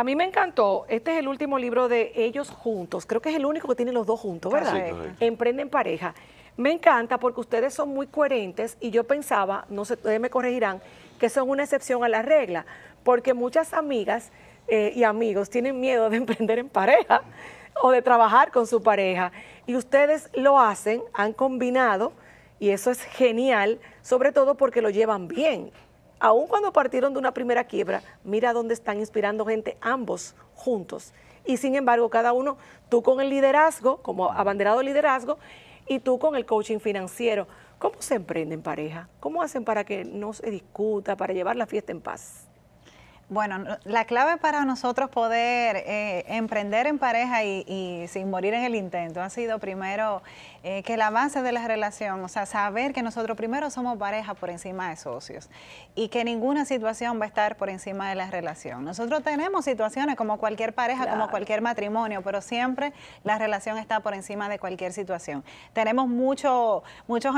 A mí me encantó, este es el último libro de ellos juntos, creo que es el único que tiene los dos juntos, ¿verdad? Sí, Emprenden pareja. Me encanta porque ustedes son muy coherentes y yo pensaba, no sé, ustedes me corregirán, que son una excepción a la regla, porque muchas amigas eh, y amigos tienen miedo de emprender en pareja o de trabajar con su pareja. Y ustedes lo hacen, han combinado y eso es genial, sobre todo porque lo llevan bien aun cuando partieron de una primera quiebra, mira dónde están inspirando gente ambos juntos. Y sin embargo, cada uno, tú con el liderazgo, como abanderado liderazgo, y tú con el coaching financiero. ¿Cómo se emprende en pareja? ¿Cómo hacen para que no se discuta, para llevar la fiesta en paz? Bueno, la clave para nosotros poder eh, emprender en pareja y, sin morir en el intento ha sido primero eh, que la base de la relación, o sea, saber que nosotros primero somos pareja por encima de socios y que ninguna situación va a estar por encima de la relación. Nosotros tenemos situaciones como cualquier pareja, como cualquier matrimonio, pero siempre la relación está por encima de cualquier situación. Tenemos mucho, muchos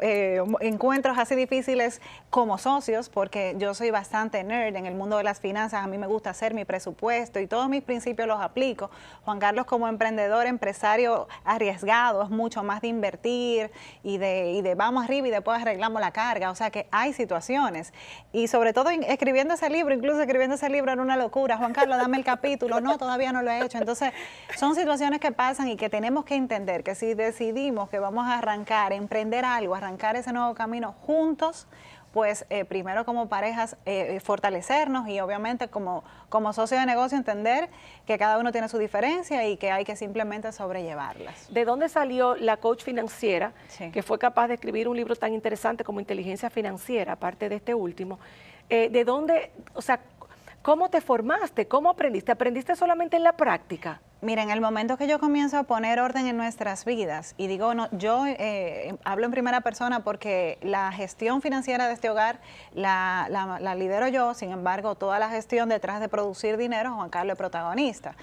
eh, encuentros así difíciles como socios, porque yo soy bastante nerd en el mundo de las finanzas, a mí me gusta hacer mi presupuesto y todos mis principios los aplico. Juan Carlos como emprendedor, empresario arriesgado, es mucho más de invertir y de, y de vamos arriba y después arreglamos la carga. O sea que hay situaciones. Y sobre todo escribiendo ese libro, incluso escribiendo ese libro era una locura. Juan Carlos, dame el capítulo. No, todavía no lo he hecho. Entonces, son situaciones que pasan y que tenemos que entender que si decidimos que vamos a arrancar, emprender algo, arrancar ese nuevo camino juntos, pues eh, primero como parejas eh, eh, fortalecernos y obviamente como, como socio de negocio entender que cada uno tiene su diferencia y que hay que simplemente sobrellevarlas. ¿De dónde salió la coach financiera que fue capaz de escribir un libro tan interesante como Inteligencia Financiera, aparte de este último? ¿De dónde, o sea, cómo te formaste? ¿Cómo aprendiste? ¿Aprendiste solamente en la práctica? Mira, en el momento que yo comienzo a poner orden en nuestras vidas, y digo, no, yo eh, hablo en primera persona porque la gestión financiera de este hogar la, la, lidero yo, sin embargo, toda la gestión detrás de producir dinero, Juan Carlos es protagonista.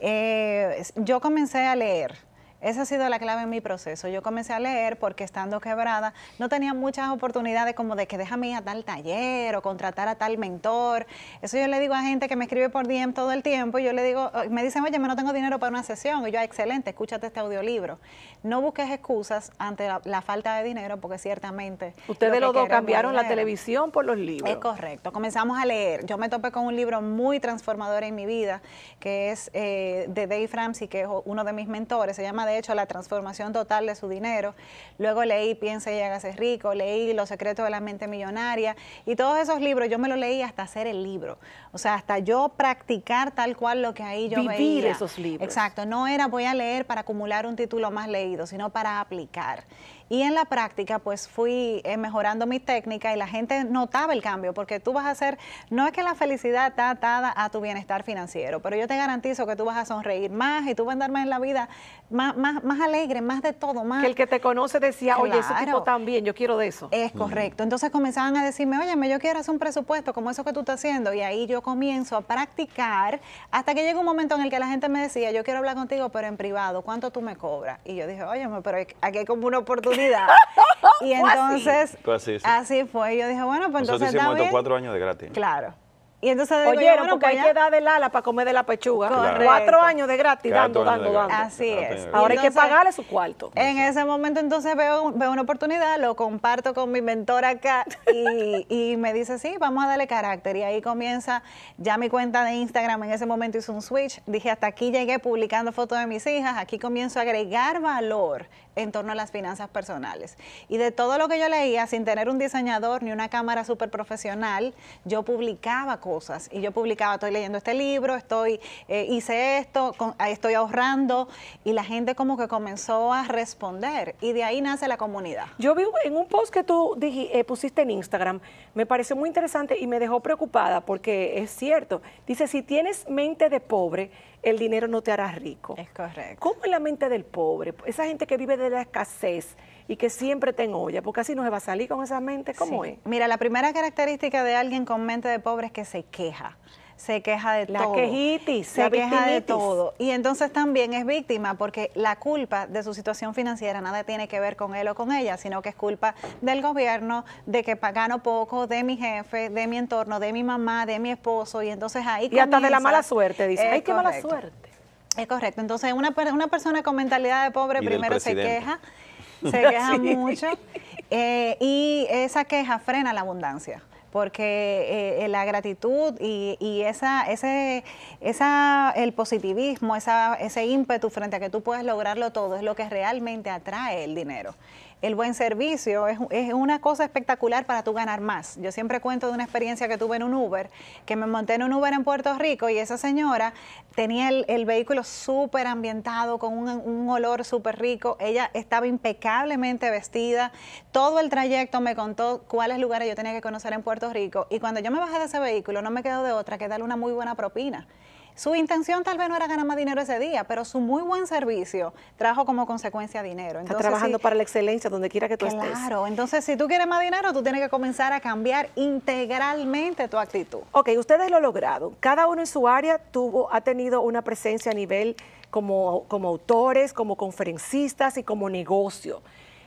Eh, yo comencé a leer, esa ha sido la clave en mi proceso. Yo comencé a leer porque estando quebrada no tenía muchas oportunidades como de que déjame ir a tal taller o contratar a tal mentor. Eso yo le digo a gente que me escribe por DM todo el tiempo y yo le digo, me dicen, oye, me no tengo dinero para una sesión. Y yo, ah, excelente, escúchate este audiolibro. No busques excusas ante la, falta de dinero porque ciertamente... Ustedes los dos cambiaron la televisión por los libros. Es correcto. Comenzamos a leer. Yo me topé con un libro muy transformador en mi vida que es eh, de Dave Ramsey, que es uno de mis mentores. Se llama de hecho La transformación total de su dinero. Luego leí Piensa y hágase rico, leí Los secretos de la mente millonaria y todos esos libros yo me los leí hasta hacer el libro. O sea, hasta yo practicar tal cual lo que ahí yo Vivir esos libros. Exacto, no era voy a leer para acumular un título más leído, sino para aplicar. Y en la práctica, pues fui eh, mejorando mi técnica y la gente notaba el cambio, porque tú vas a hacer, no es que la felicidad está atada a tu bienestar financiero, pero yo te garantizo que tú vas a sonreír más y tú vas a andar más en la vida más, más, más alegre, más de todo, más. Que el que te conoce decía, oye, ese tipo también, yo quiero de eso. Es correcto. Entonces comenzaban a decirme, oye, yo quiero hacer un presupuesto como eso que tú estás haciendo. Y ahí yo comienzo a practicar hasta que llega un momento en el que la gente me decía, yo quiero hablar contigo, pero en privado, ¿cuánto tú me cobras? Y yo dije, oye, pero aquí hay como una oportunidad y entonces, así. fue. Yo dije, bueno, pues entonces. Nosotros hicimos cuatro años de gratis. Claro. Y entonces Oyeron, porque hay que dar del ala para comer de la pechuga. Cuatro años de gratis, dando, dando, dando. Así es. Ahora hay que pagarle su cuarto. En ese momento entonces veo, veo una oportunidad, lo comparto con mi mentor acá y, y, me dice, sí, vamos a darle carácter. Y ahí comienza ya mi cuenta de Instagram. En ese momento hizo un switch. Dije, hasta aquí llegué publicando fotos de mis hijas. Aquí comienzo a agregar valor en torno a las finanzas personales. Y de todo lo que yo leía, sin tener un diseñador ni una cámara súper profesional, yo publicaba cosas. Y yo publicaba, estoy leyendo este libro, estoy, eh, hice esto, estoy ahorrando. Y la gente como que comenzó a responder. Y de ahí nace la comunidad. Yo vi en un post que tú eh, pusiste en Instagram, me pareció muy interesante y me dejó preocupada porque es cierto. Dice, si tienes mente de pobre, el dinero no te hará rico. Es correcto. ¿Cómo es la mente del pobre? Esa gente que vive de la escasez y que siempre te olla, porque así no se va a salir con esa mente, ¿cómo es? Mira, la primera característica de alguien con mente de pobre es que se queja se queja de la todo. Quejitis, se la queja de todo. Y entonces también es víctima porque la culpa de su situación financiera nada tiene que ver con él o con ella, sino que es culpa del gobierno, de que gano poco, de mi jefe, de mi entorno, de mi mamá, de mi esposo. Y entonces ahí Y hasta de la comienza- mala suerte, dice. Ay, qué mala suerte. Es correcto. Entonces, una, una persona con mentalidad de pobre Y primero se queja, se queja Sí. mucho, eh, y esa queja frena la abundancia. Porque eh, la gratitud y, y esa, ese, esa, el positivismo, esa, ese ímpetu frente a que tú puedes lograrlo todo es lo que realmente atrae el dinero. El buen servicio es, una cosa espectacular para tú ganar más. Yo siempre cuento de una experiencia que tuve en un Uber, que me monté en un Uber en Puerto Rico y esa señora tenía el, vehículo súper ambientado, con un, un olor súper rico. Ella estaba impecablemente vestida. Todo el trayecto me contó cuáles lugares yo tenía que conocer en Puerto Rico. Y cuando yo me bajé de ese vehículo, no me quedó de otra que darle una muy buena propina. Su intención tal vez no era ganar más dinero ese día, pero su muy buen servicio trajo como consecuencia dinero. Está Entonces, trabajando sí, para la excelencia donde quiera que tú estés. Claro, entonces si tú quieres más dinero, tú tienes que comenzar a cambiar integralmente tu actitud. Ok, ustedes lo lograron. Cada uno en su área tuvo, ha tenido una presencia a nivel como, como autores, como conferencistas y como negocio.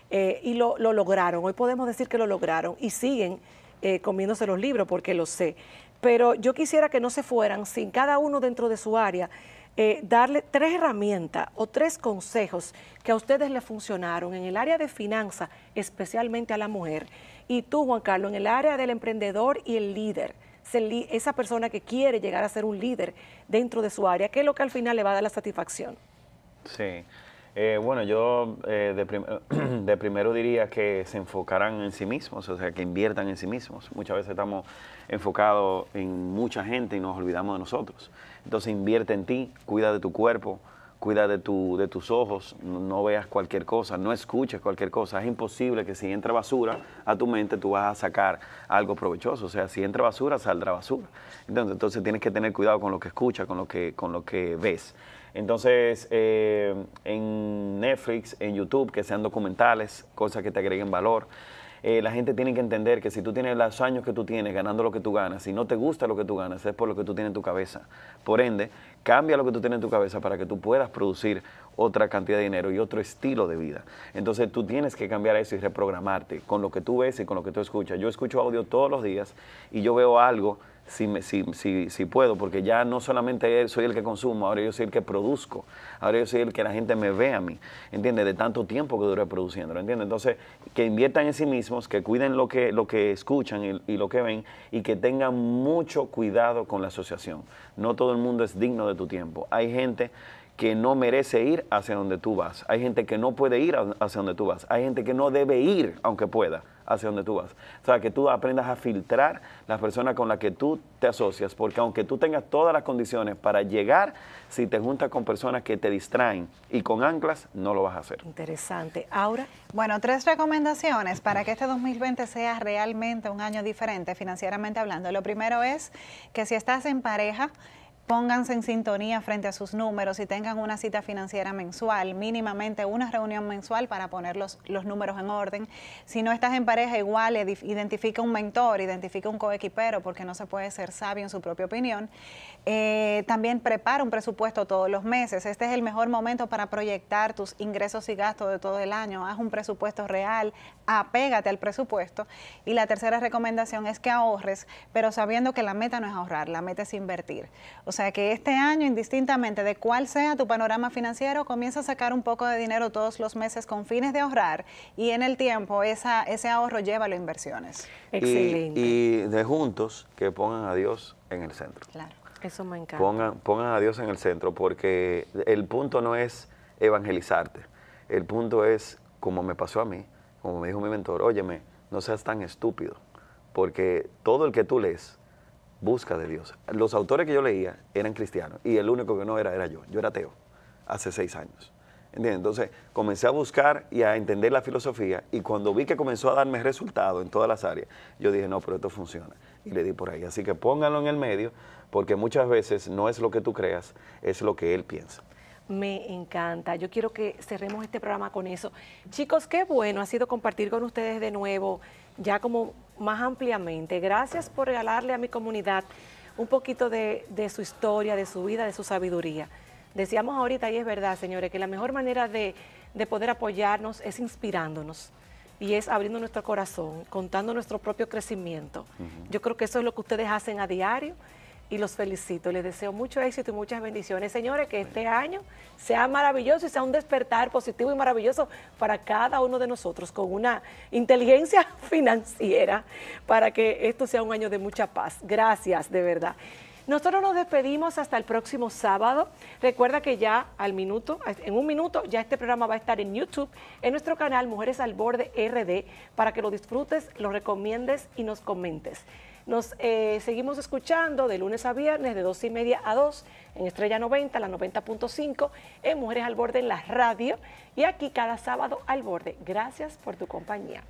Eh, y lo, lo lograron. Hoy podemos decir que lo lograron y siguen eh, comiéndose los libros porque lo sé. Pero yo quisiera que no se fueran sin cada uno dentro de su área eh, darle tres herramientas o tres consejos que a ustedes le funcionaron en el área de finanzas, especialmente a la mujer. Y tú, Juan Carlos, en el área del emprendedor y el líder, esa persona que quiere llegar a ser un líder dentro de su área, ¿qué es lo que al final le va a dar la satisfacción? Sí. Eh, bueno, yo eh, de, de primero diría que se enfocaran en sí mismos, o sea, que inviertan en sí mismos. Muchas veces estamos enfocados en mucha gente y nos olvidamos de nosotros. Entonces invierte en ti, cuida de tu cuerpo, cuida de, tu, de tus ojos, no, veas cualquier cosa, no escuches cualquier cosa. Es imposible que si entra basura a tu mente tú vas a sacar algo provechoso. O sea, si entra basura, saldrá basura. Entonces, entonces tienes que tener cuidado con lo que escuchas, con lo que, con lo que ves. Entonces, eh, en Netflix, en YouTube, que sean documentales, cosas que te agreguen valor. Eh, la gente tiene que entender que si tú tienes los años que tú tienes ganando lo que tú ganas, y no te gusta lo que tú ganas, es por lo que tú tienes en tu cabeza. Por ende, cambia lo que tú tienes en tu cabeza para que tú puedas producir otra cantidad de dinero y otro estilo de vida. Entonces tú tienes que cambiar eso y reprogramarte con lo que tú ves y con lo que tú escuchas. Yo escucho audio todos los días y yo veo algo si, si, si, si puedo, porque ya no solamente soy el que consumo, ahora yo soy el que produzco, ahora yo soy el que la gente me ve a mí, ¿entiendes? De tanto tiempo que duré produciendo, ¿entiendes? Entonces, que inviertan en sí mismos, que cuiden lo que, lo que escuchan y, lo que ven y que tengan mucho cuidado con la asociación. No todo el mundo es digno de tu tiempo. Hay gente que no merece ir hacia donde tú vas. Hay gente que no puede ir hacia donde tú vas. Hay gente que no debe ir, aunque pueda, hacia donde tú vas. O sea, que tú aprendas a filtrar las personas con las que tú te asocias, porque aunque tú tengas todas las condiciones para llegar, si te juntas con personas que te distraen y con anclas, no lo vas a hacer. Interesante. Ahora, Bueno, tres recomendaciones para que este 2020 sea realmente un año diferente financieramente hablando. Lo primero es que si estás en pareja, pónganse en sintonía frente a sus números y tengan una cita financiera mensual, mínimamente una reunión mensual para poner los, los números en orden. Si no estás en pareja, igual identifica un mentor, identifica un coequipero, porque no se puede ser sabio en su propia opinión. Eh, también prepara un presupuesto todos los meses. Este es el mejor momento para proyectar tus ingresos y gastos de todo el año. Haz un presupuesto real, apégate al presupuesto. Y la tercera recomendación es que ahorres, pero sabiendo que la meta no es ahorrar, la meta es invertir. Sea que este año, indistintamente de cuál sea tu panorama financiero, comienza a sacar un poco de dinero todos los meses con fines de ahorrar y en el tiempo esa, ese ahorro llévalo a inversiones. Y- excelente. Y, de juntos, que pongan a Dios en el centro. Claro. Eso me encanta. Pongan, pongan a Dios en el centro porque el punto no es evangelizarte. El punto es, como me pasó a mí, como me dijo mi mentor, óyeme, no seas tan estúpido, porque todo el que tú lees busca de Dios. Los autores que yo leía eran cristianos y el único que no era era yo. Yo era ateo hace seis años. Entonces comencé a buscar y a entender la filosofía y cuando vi que comenzó a darme resultados en todas las áreas, yo dije, no, pero esto funciona. Y le di por ahí. Así que pónganlo en el medio porque muchas veces no es lo que tú creas, es lo que él piensa. Me encanta. Yo quiero que cerremos este programa con eso. Chicos, qué bueno ha sido compartir con ustedes de nuevo, ya como más ampliamente. Gracias por regalarle a mi comunidad un poquito de, de su historia, de su vida, de su sabiduría. Decíamos ahorita, y es verdad, señores, que la mejor manera de, de poder apoyarnos es inspirándonos y es abriendo nuestro corazón, contando nuestro propio crecimiento. Yo creo que eso es lo que ustedes hacen a diario y los felicito. Les deseo mucho éxito y muchas bendiciones. Señores, que este año sea maravilloso y sea un despertar positivo y maravilloso para cada uno de nosotros, con una inteligencia financiera, para que esto sea un año de mucha paz. Gracias, de verdad. Nosotros nos despedimos hasta el próximo sábado. Recuerda que ya al minuto, en un minuto, ya este programa va a estar en YouTube, en nuestro canal Mujeres al Borde RD, para que lo disfrutes, lo recomiendes y nos comentes. Nos eh, seguimos escuchando de lunes a viernes, de dos y media a 2, en Estrella 90, la 90.5, en Mujeres al Borde en la radio, y aquí cada sábado al borde. Gracias por tu compañía.